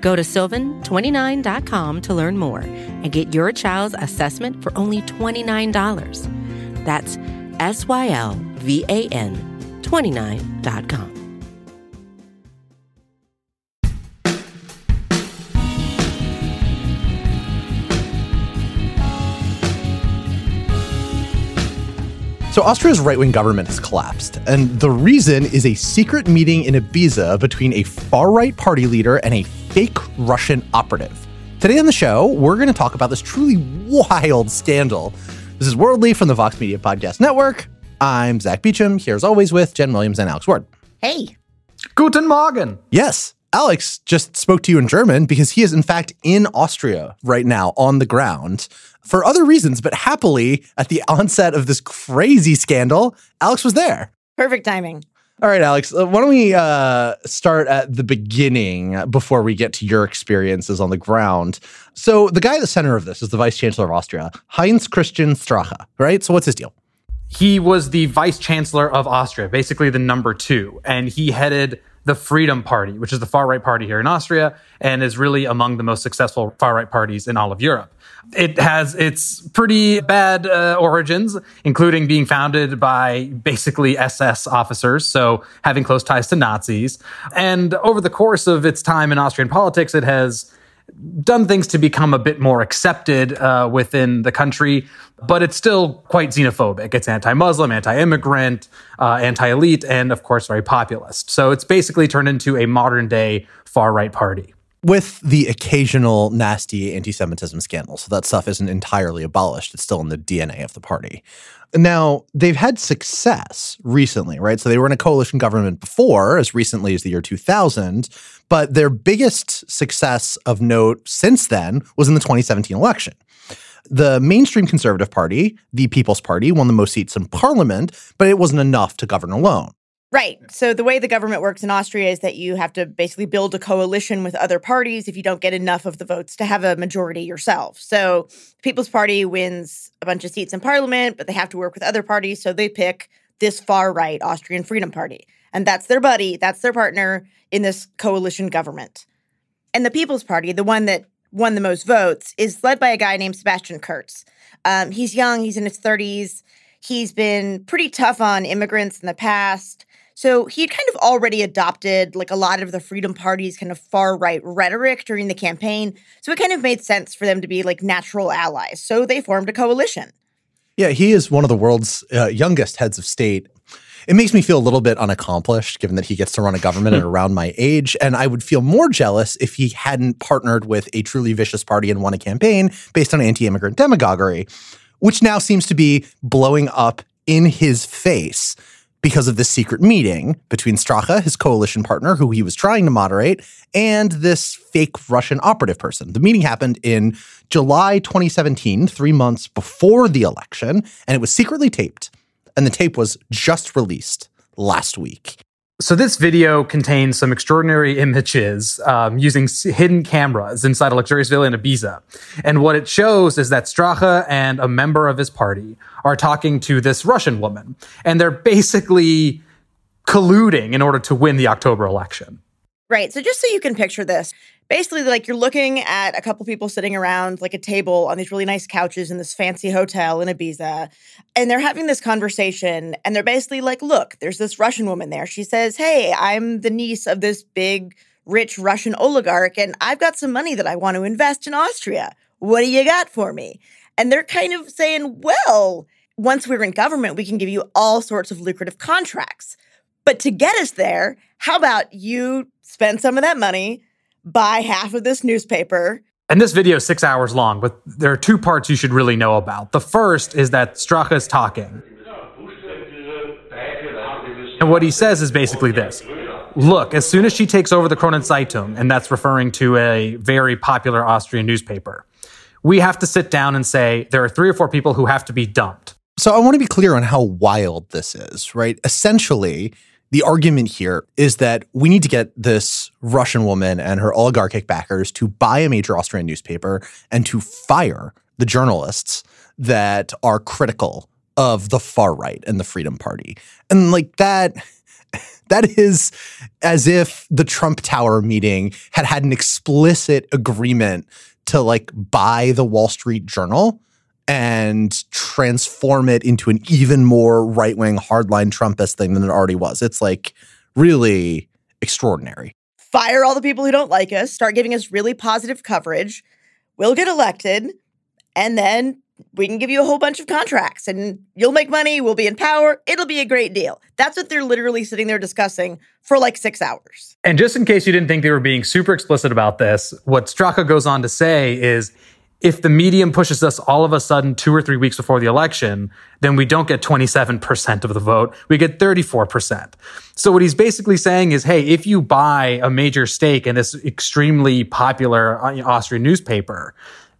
Go to sylvan29.com to learn more and get your child's assessment for only $29. That's S Y L V A N 29.com. So, Austria's right wing government has collapsed, and the reason is a secret meeting in Ibiza between a far right party leader and a fake Russian operative. Today on the show, we're going to talk about this truly wild scandal. This is Worldly from the Vox Media Podcast Network. I'm Zack Beauchamp, here as always with Jenn Williams and Alex Ward. Hey. Guten Morgen. Yes, Alex just spoke to you in German because he is, in fact, in Austria right now on the ground for other reasons, but happily, at the onset of this crazy scandal, Alex was there. Perfect timing. All right, Alex, uh, why don't we uh, start at the beginning before we get to your experiences on the ground? So, the guy at the center of this is the Vice Chancellor of Austria, Heinz Christian Strache, right? So, what's his deal? He was the Vice Chancellor of Austria, basically the number two, and he headed the Freedom Party, which is the far right party here in Austria and is really among the most successful far right parties in all of Europe. It has its pretty bad uh, origins, including being founded by basically SS officers, so having close ties to Nazis. And over the course of its time in Austrian politics, it has done things to become a bit more accepted uh, within the country, but it's still quite xenophobic. It's anti Muslim, anti immigrant, uh, anti elite, and of course, very populist. So it's basically turned into a modern day far right party with the occasional nasty anti Semitism scandal. So that stuff isn't entirely abolished, it's still in the DNA of the party. Now, they've had success recently, right? So they were in a coalition government before, as recently as the year 2000, but their biggest success of note since then was in the 2017 election. The mainstream Conservative Party, the People's Party, won the most seats in parliament, but it wasn't enough to govern alone. Right. So the way the government works in Austria is that you have to basically build a coalition with other parties if you don't get enough of the votes to have a majority yourself. So the People's Party wins a bunch of seats in parliament, but they have to work with other parties. So they pick this far right Austrian Freedom Party. And that's their buddy, that's their partner in this coalition government. And the People's Party, the one that won the most votes, is led by a guy named Sebastian Kurz. Um, he's young, he's in his 30s. He's been pretty tough on immigrants in the past. So he had kind of already adopted like a lot of the Freedom Party's kind of far right rhetoric during the campaign. So it kind of made sense for them to be like natural allies. So they formed a coalition. Yeah, he is one of the world's uh, youngest heads of state. It makes me feel a little bit unaccomplished given that he gets to run a government at around my age. And I would feel more jealous if he hadn't partnered with a truly vicious party and won a campaign based on anti immigrant demagoguery, which now seems to be blowing up in his face because of this secret meeting between Strache, his coalition partner, who he was trying to moderate, and this fake Russian operative person. The meeting happened in July 2017, three months before the election, and it was secretly taped. And the tape was just released last week. So this video contains some extraordinary images um, using hidden cameras inside a luxurious villa in Ibiza. And what it shows is that Strache and a member of his party are talking to this Russian woman. And they're basically colluding in order to win the October election. Right. So just so you can picture this, basically like you're looking at a couple people sitting around like a table on these really nice couches in this fancy hotel in Ibiza and they're having this conversation and they're basically like look there's this Russian woman there. She says hey I'm the niece of this big rich Russian oligarch and I've got some money that I want to invest in Austria. What do you got for me and they're kind of saying well once we're in government we can give you all sorts of lucrative contracts. But to get us there how about you spend some of that money buy half of this newspaper. And this video is six hours long, but there are two parts you should really know about. The first is that Strache is talking. And what he says is basically this Look, as soon as she takes over the Kronen Zeitung, and that's referring to a very popular Austrian newspaper, we have to sit down and say there are three or four people who have to be dumped. So I want to be clear on how wild this is, right? Essentially, the argument here is that we need to get this Russian woman and her oligarchic backers to buy a major Austrian newspaper and to fire the journalists that are critical of the far right and the Freedom Party. And like that that is as if the Trump Tower meeting had had an explicit agreement to like buy the Wall Street Journal and transform it into an even more right wing hardline Trumpist thing than it already was. It's like really extraordinary. Fire all the people who don't like us, start giving us really positive coverage. We'll get elected, and then we can give you a whole bunch of contracts and you'll make money, we'll be in power, it'll be a great deal. That's what they're literally sitting there discussing for like six hours. And just in case you didn't think they were being super explicit about this, what Strache goes on to say is if the medium pushes us all of a sudden two or three weeks before the election, then we don't get 27% of the vote. We get 34%. So what he's basically saying is, hey, if you buy a major stake in this extremely popular uh, Austrian newspaper,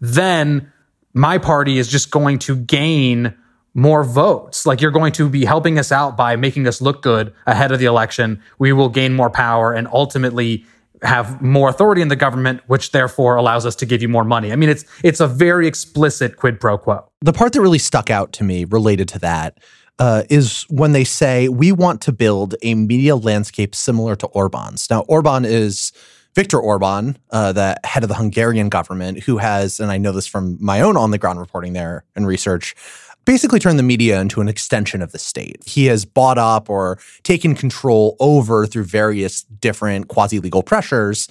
then my party is just going to gain more votes. Like you're going to be helping us out by making us look good ahead of the election. We will gain more power and ultimately have more authority in the government, which therefore allows us to give you more money. I mean, it's it's a very explicit quid pro quo. The part that really stuck out to me related to that uh, is when they say we want to build a media landscape similar to Orban's. Now, Orban is Viktor Orban, uh, the head of the Hungarian government, who has, and I know this from my own on the ground reporting there and research, basically turned the media into an extension of the state. He has bought up or taken control over through various different quasi legal pressures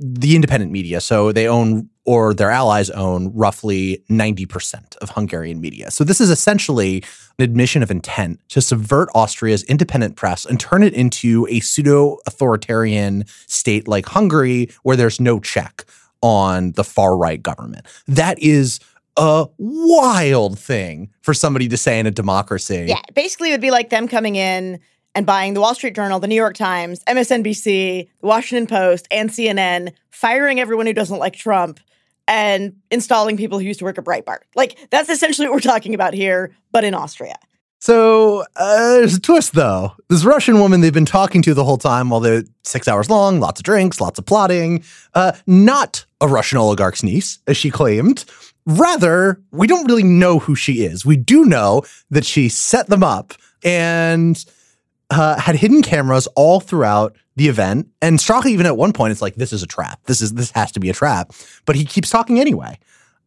the independent media. So they own or their allies own roughly 90% of Hungarian media. So this is essentially an admission of intent to subvert Austria's independent press and turn it into a pseudo authoritarian state like Hungary where there's no check on the far right government. That is a wild thing for somebody to say in a democracy. Yeah, basically it would be like them coming in and buying the Wall Street Journal, the New York Times, MSNBC, the Washington Post, and CNN, firing everyone who doesn't like Trump, and installing people who used to work at Breitbart. Like, that's essentially what we're talking about here, but in Austria. So uh, there's a twist, though. This Russian woman they've been talking to the whole time, while they're six hours long, lots of drinks, lots of plotting, uh, not a Russian oligarch's niece, as she claimed. Rather, we don't really know who she is. We do know that she set them up and uh, had hidden cameras all throughout the event. And Strache, even at one point, it's like, this is a trap. This is this has to be a trap. But he keeps talking anyway.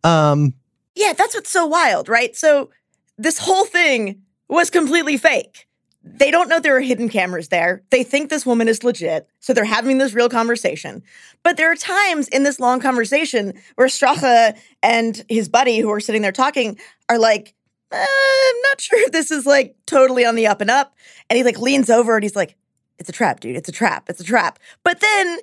Um, yeah, that's what's so wild, right? So this whole thing was completely fake. They don't know there are hidden cameras there. They think this woman is legit. So they're having this real conversation. But there are times in this long conversation where Strache and his buddy, who are sitting there talking, are like, uh, I'm not sure if this is like totally on the up and up. And he like leans over and he's like, it's a trap, dude. It's a trap. It's a trap. But then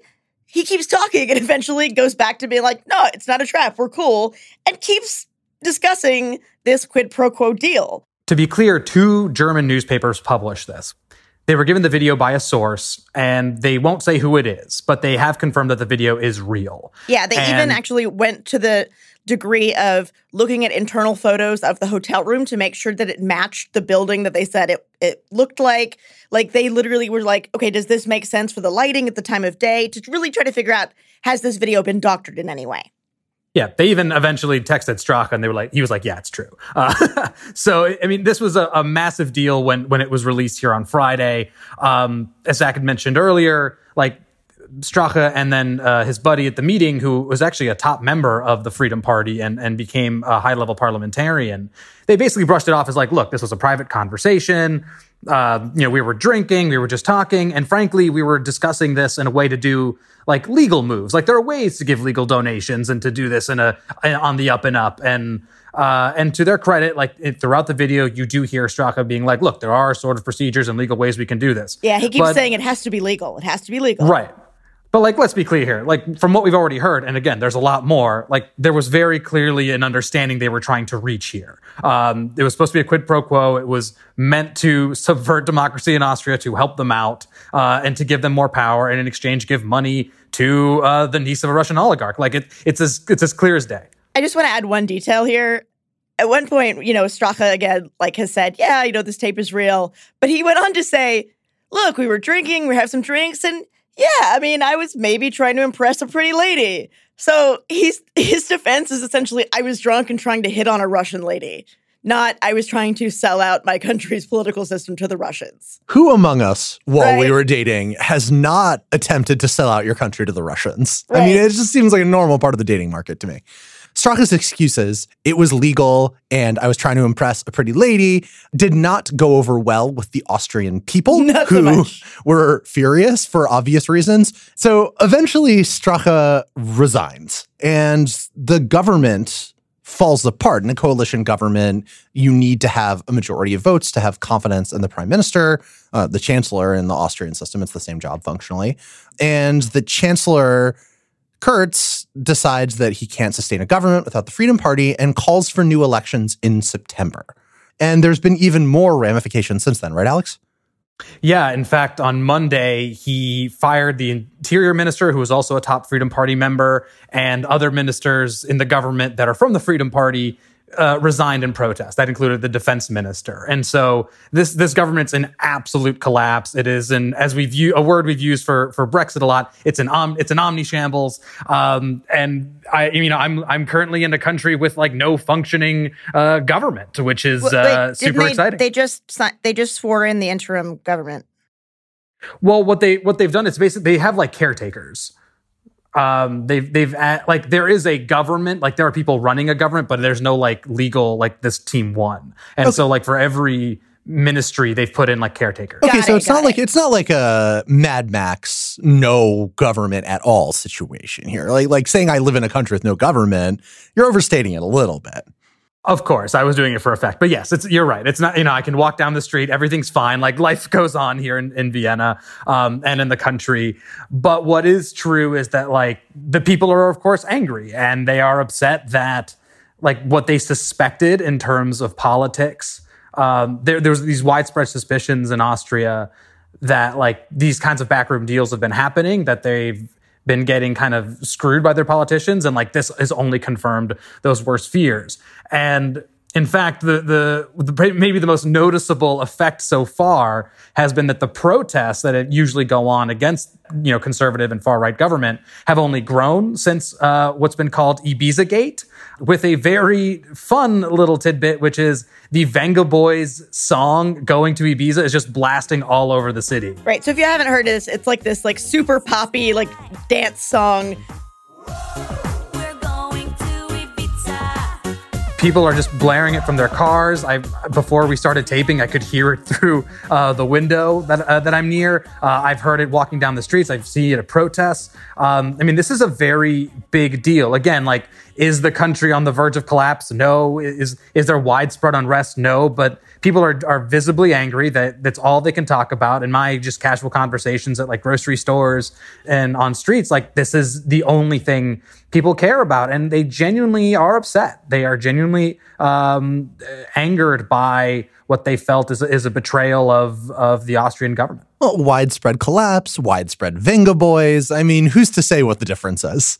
he keeps talking and eventually goes back to being like, no, it's not a trap. We're cool. And keeps discussing this quid pro quo deal. To be clear, two German newspapers published this. They were given the video by a source and they won't say who it is, but they have confirmed that the video is real. Yeah, they and even actually went to the degree of looking at internal photos of the hotel room to make sure that it matched the building that they said it, it looked like. Like they literally were like, okay, does this make sense for the lighting at the time of day? To really try to figure out has this video been doctored in any way? Yeah, they even eventually texted Strache and they were like, he was like, yeah, it's true. Uh, so, I mean, this was a, a, massive deal when, when it was released here on Friday. Um, as Zack had mentioned earlier, like Strache and then uh, his buddy at the meeting, who was actually a top member of the Freedom Party and, and became a high level parliamentarian, they basically brushed it off as like, look, this was a private conversation. Uh, you know, we were drinking, we were just talking, and frankly, we were discussing this in a way to do like legal moves. Like there are ways to give legal donations and to do this in a on the up and up. And uh, and to their credit, like it, throughout the video, you do hear Strache being like, "Look, there are sort of procedures and legal ways we can do this." Yeah, he keeps but, saying it has to be legal. It has to be legal. Right. But like, let's be clear here. Like, from what we've already heard, and again, there's a lot more. Like, there was very clearly an understanding they were trying to reach here. Um, it was supposed to be a quid pro quo. It was meant to subvert democracy in Austria to help them out uh, and to give them more power, and in exchange, give money to uh, the niece of a Russian oligarch. Like, it, it's as it's as clear as day. I just want to add one detail here. At one point, you know, Strache again, like has said, yeah, you know, this tape is real. But he went on to say, look, we were drinking, we have some drinks, and yeah, I mean, I was maybe trying to impress a pretty lady. So he's his defense is essentially I was drunk and trying to hit on a Russian lady. Not I was trying to sell out my country's political system to the Russians. Who among us, while we were dating, has not attempted to sell out your country to the Russians? I mean, it just seems like a normal part of the dating market to me. Strache's excuses, it was legal and I was trying to impress a pretty lady, did not go over well with the Austrian people Not who much. were furious for obvious reasons. So eventually, Strache resigns and the government falls apart. In a coalition government, you need to have a majority of votes to have confidence in the prime minister, uh, the chancellor in the Austrian system. It's the same job functionally. And the chancellor, Kurz, decides that he can't sustain a government without the Freedom Party and calls for new elections in September. And there's been even more ramifications since then, right, Alex? Yeah, in fact, on Monday, he fired the interior minister, who was also a top Freedom Party member, and other ministers in the government that are from the Freedom Party uh, resigned in protest. That included the defense minister. And so this this government's in absolute collapse. It is an as we've used a word we've used for for Brexit a lot. It's an om, it's an omni shambles. Um, and I you know I'm I'm currently in a country with like no functioning uh, government, which is Well, uh, super they, exciting. They just they just swore in the interim government. Well, what they what they've done is basically they have like caretakers. Um, they've they've at, like there is a government, like there are people running a government, but there's no like legal like this team one, and so like for every ministry they've put in like caretakers. Okay, Got so it, it's not got like it's not like a Mad Max no government at all situation here. Like like saying I live in a country with no government, you're overstating it a little bit. Of course, I was doing it for effect, but yes, you're right. It's not you know I can walk down the street, everything's fine, like life goes on here in, in Vienna um, and in the country. But what is true is that like the people are of course angry and they are upset that like what they suspected in terms of politics. Um, there there was these widespread suspicions in Austria that like these kinds of backroom deals have been happening, that they've been getting kind of screwed by their politicians, and like this has only confirmed those worst fears. And in fact, the, the the maybe the most noticeable effect so far has been that the protests that usually go on against you know conservative and far right government have only grown since uh, what's been called Ibiza Gate, with a very fun little tidbit, which is the Vengaboys song "Going to Ibiza" is just blasting all over the city. Right. So if you haven't heard this, it's like this like super poppy like dance song. People are just blaring it from their cars. I before we started taping, I could hear it through uh, the window that uh, that I'm near. Uh, I've heard it walking down the streets. I've seen it at protests. Um, I mean, this is a very big deal. Again, like, is the country on the verge of collapse? No. Is is there widespread unrest? No. But people are are visibly angry. That that's all they can talk about. In my just casual conversations at like grocery stores and on streets, like this is the only thing people care about, and they genuinely are upset. They are genuinely um, angered by what they felt is, is a betrayal of of the Austrian government. Well, widespread collapse, widespread Vengaboys. I mean, who's to say what the difference is?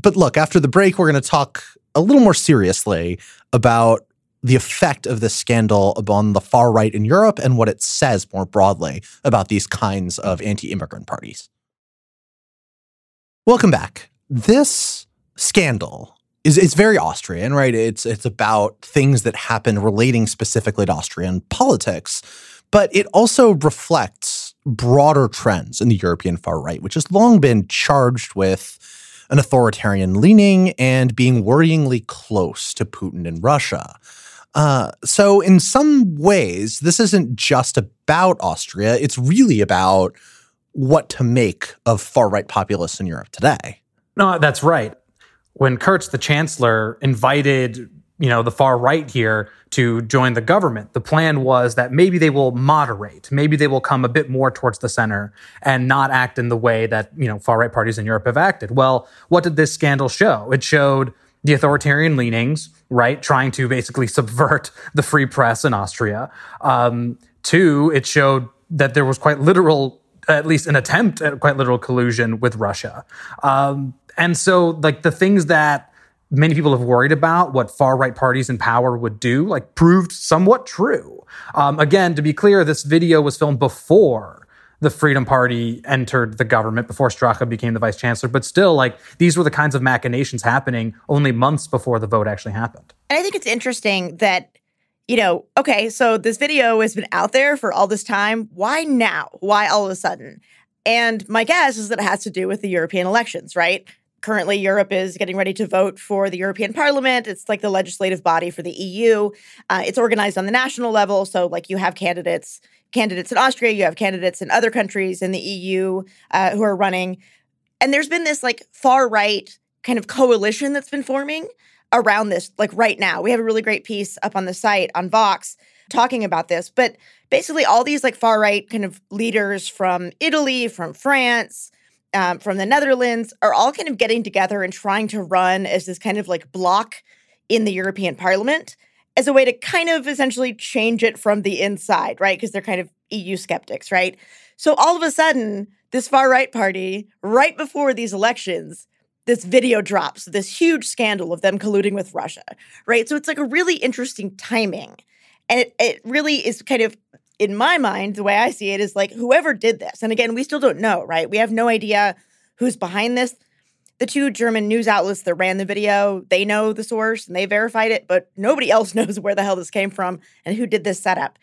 But look, after the break, we're going to talk a little more seriously about the effect of this scandal upon the far right in Europe and what it says more broadly about these kinds of anti immigrant parties. Welcome back. This scandal is it's very Austrian, right? It's it's about things that happen relating specifically to Austrian politics, but it also reflects broader trends in the European far right, which has long been charged with an authoritarian leaning and being worryingly close to Putin and Russia. Uh, so, in some ways, this isn't just about Austria. It's really about what to make of far right populists in Europe today. No, that's right. When Kurz, the chancellor, invited you know the far right here to join the government, the plan was that maybe they will moderate, maybe they will come a bit more towards the center and not act in the way that you know far right parties in Europe have acted. Well, what did this scandal show? It showed the authoritarian leanings, right, trying to basically subvert the free press in Austria. Um, two, it showed that there was quite literal at least an attempt at quite literal collusion with Russia. Um, and so, like the things that many people have worried about what far right parties in power would do, like proved somewhat true. Um, again, to be clear, this video was filmed before the Freedom Party entered the government, before Strache became the vice chancellor. But still, like these were the kinds of machinations happening only months before the vote actually happened. And I think it's interesting that, you know, okay, so this video has been out there for all this time. Why now? Why all of a sudden? And my guess is that it has to do with the European elections, right? Currently, Europe is getting ready to vote for the European Parliament. It's like the legislative body for the EU. Uh, it's organized on the national level. So, like, you have candidates, candidates in Austria, you have candidates in other countries in the EU uh, who are running. And there's been this like far right kind of coalition that's been forming around this, like right now. We have a really great piece up on the site on Vox talking about this. But basically, all these like far right kind of leaders from Italy, from France, um, from the Netherlands are all kind of getting together and trying to run as this kind of like block in the European Parliament as a way to kind of essentially change it from the inside, right? Because they're kind of EU skeptics, right? So all of a sudden, this far right party, right before these elections, this video drops, this huge scandal of them colluding with Russia, right? So it's like a really interesting timing. And it, it really is kind of, in my mind, the way I see it is like whoever did this, and again, we still don't know, right? We have no idea who's behind this. The two German news outlets that ran the video, they know the source and they verified it, but nobody else knows where the hell this came from and who did this setup.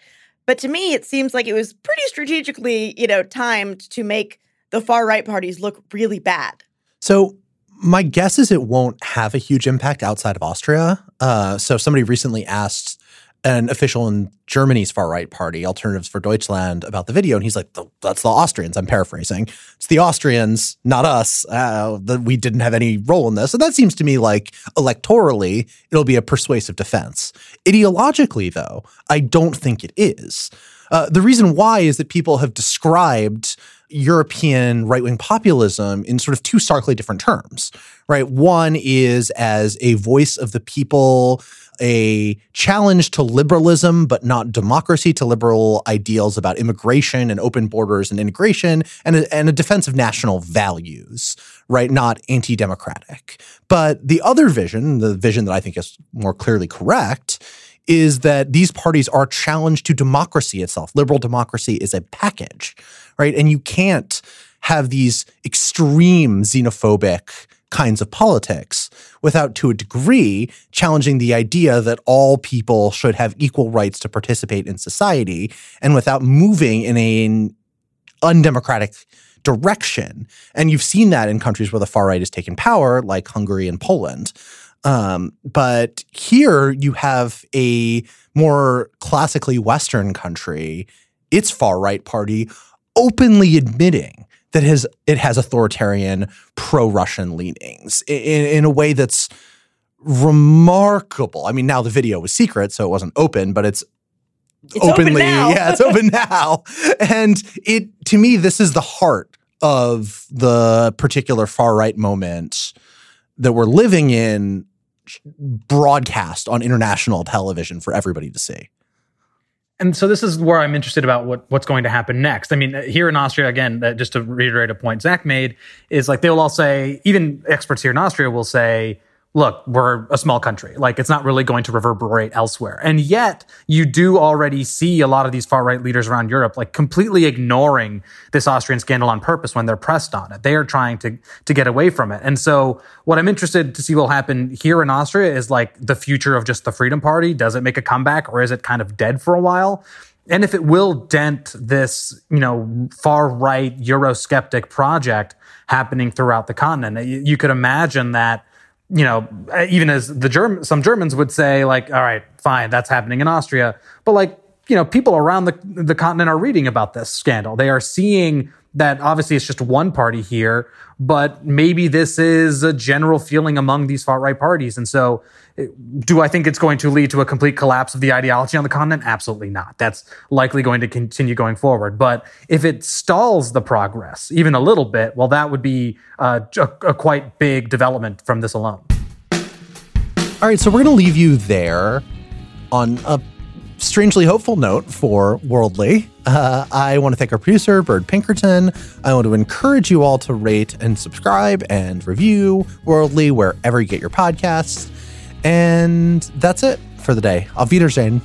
But to me, it seems like it was pretty strategically, you know, timed to make the far right parties look really bad. So my guess is it won't have a huge impact outside of Austria. Uh, so somebody recently asked an official in Germany's far right party, Alternatives for Deutschland, about the video, and he's like, "That's the Austrians." I'm paraphrasing. It's the Austrians, not us. Uh, that we didn't have any role in this, and that seems to me like electorally, it'll be a persuasive defense. Ideologically, though, I don't think it is. Uh, the reason why is that people have described European right wing populism in sort of two starkly different terms, right? One is as a voice of the people, a challenge to liberalism, but not democracy, to liberal ideals about immigration and open borders and integration, and a, and a defense of national values, right? Not anti democratic. But the other vision, the vision that I think is more clearly correct, is that these parties are a challenge to democracy itself. Liberal democracy is a package, right? And you can't have these extreme xenophobic kinds of politics without, to a degree, challenging the idea that all people should have equal rights to participate in society and without moving in an undemocratic direction. And you've seen that in countries where the far right has taken power, like Hungary and Poland. Um, but here you have a more classically Western country, its far right party openly admitting that has it has authoritarian pro-Russian leanings in, in a way that's remarkable. I mean, now the video was secret, so it wasn't open, but it's, It's open openly now. yeah, it's open now. And it to me, this is the heart of the particular far right moment that we're living in broadcast on international television for everybody to see. And so this is where I'm interested about what what's going to happen next. I mean, here in Austria, again, uh, just to reiterate a point Zack made, is like they will all say, even experts here in Austria will say, look, we're a small country. Like it's not really going to reverberate elsewhere. And yet you do already see a lot of these far right leaders around Europe like completely ignoring this Austrian scandal on purpose when they're pressed on it. They are trying to to get away from it. And so what I'm interested to see will happen here in Austria is like the future of just the Freedom Party. Does it make a comeback or is it kind of dead for a while? And if it will dent this, you know, far right Eurosceptic project happening throughout the continent, you, you could imagine that you know, uh, even as the Germ, some Germans would say, like, all right, fine, that's happening in Austria, but like, you know, people around the the continent are reading about this scandal. They are seeing that obviously it's just one party here, but maybe this is a general feeling among these far right parties. And so, do I think it's going to lead to a complete collapse of the ideology on the continent? Absolutely not. That's likely going to continue going forward. But if it stalls the progress even a little bit, well, that would be uh, a, a quite big development from this alone. All right, so we're going to leave you there on a strangely hopeful note for Worldly, uh, I want to thank our producer, Byrd Pinkerton. I want to encourage you all to rate and subscribe and review Worldly wherever you get your podcasts. And that's it for the day. Auf Wiedersehen.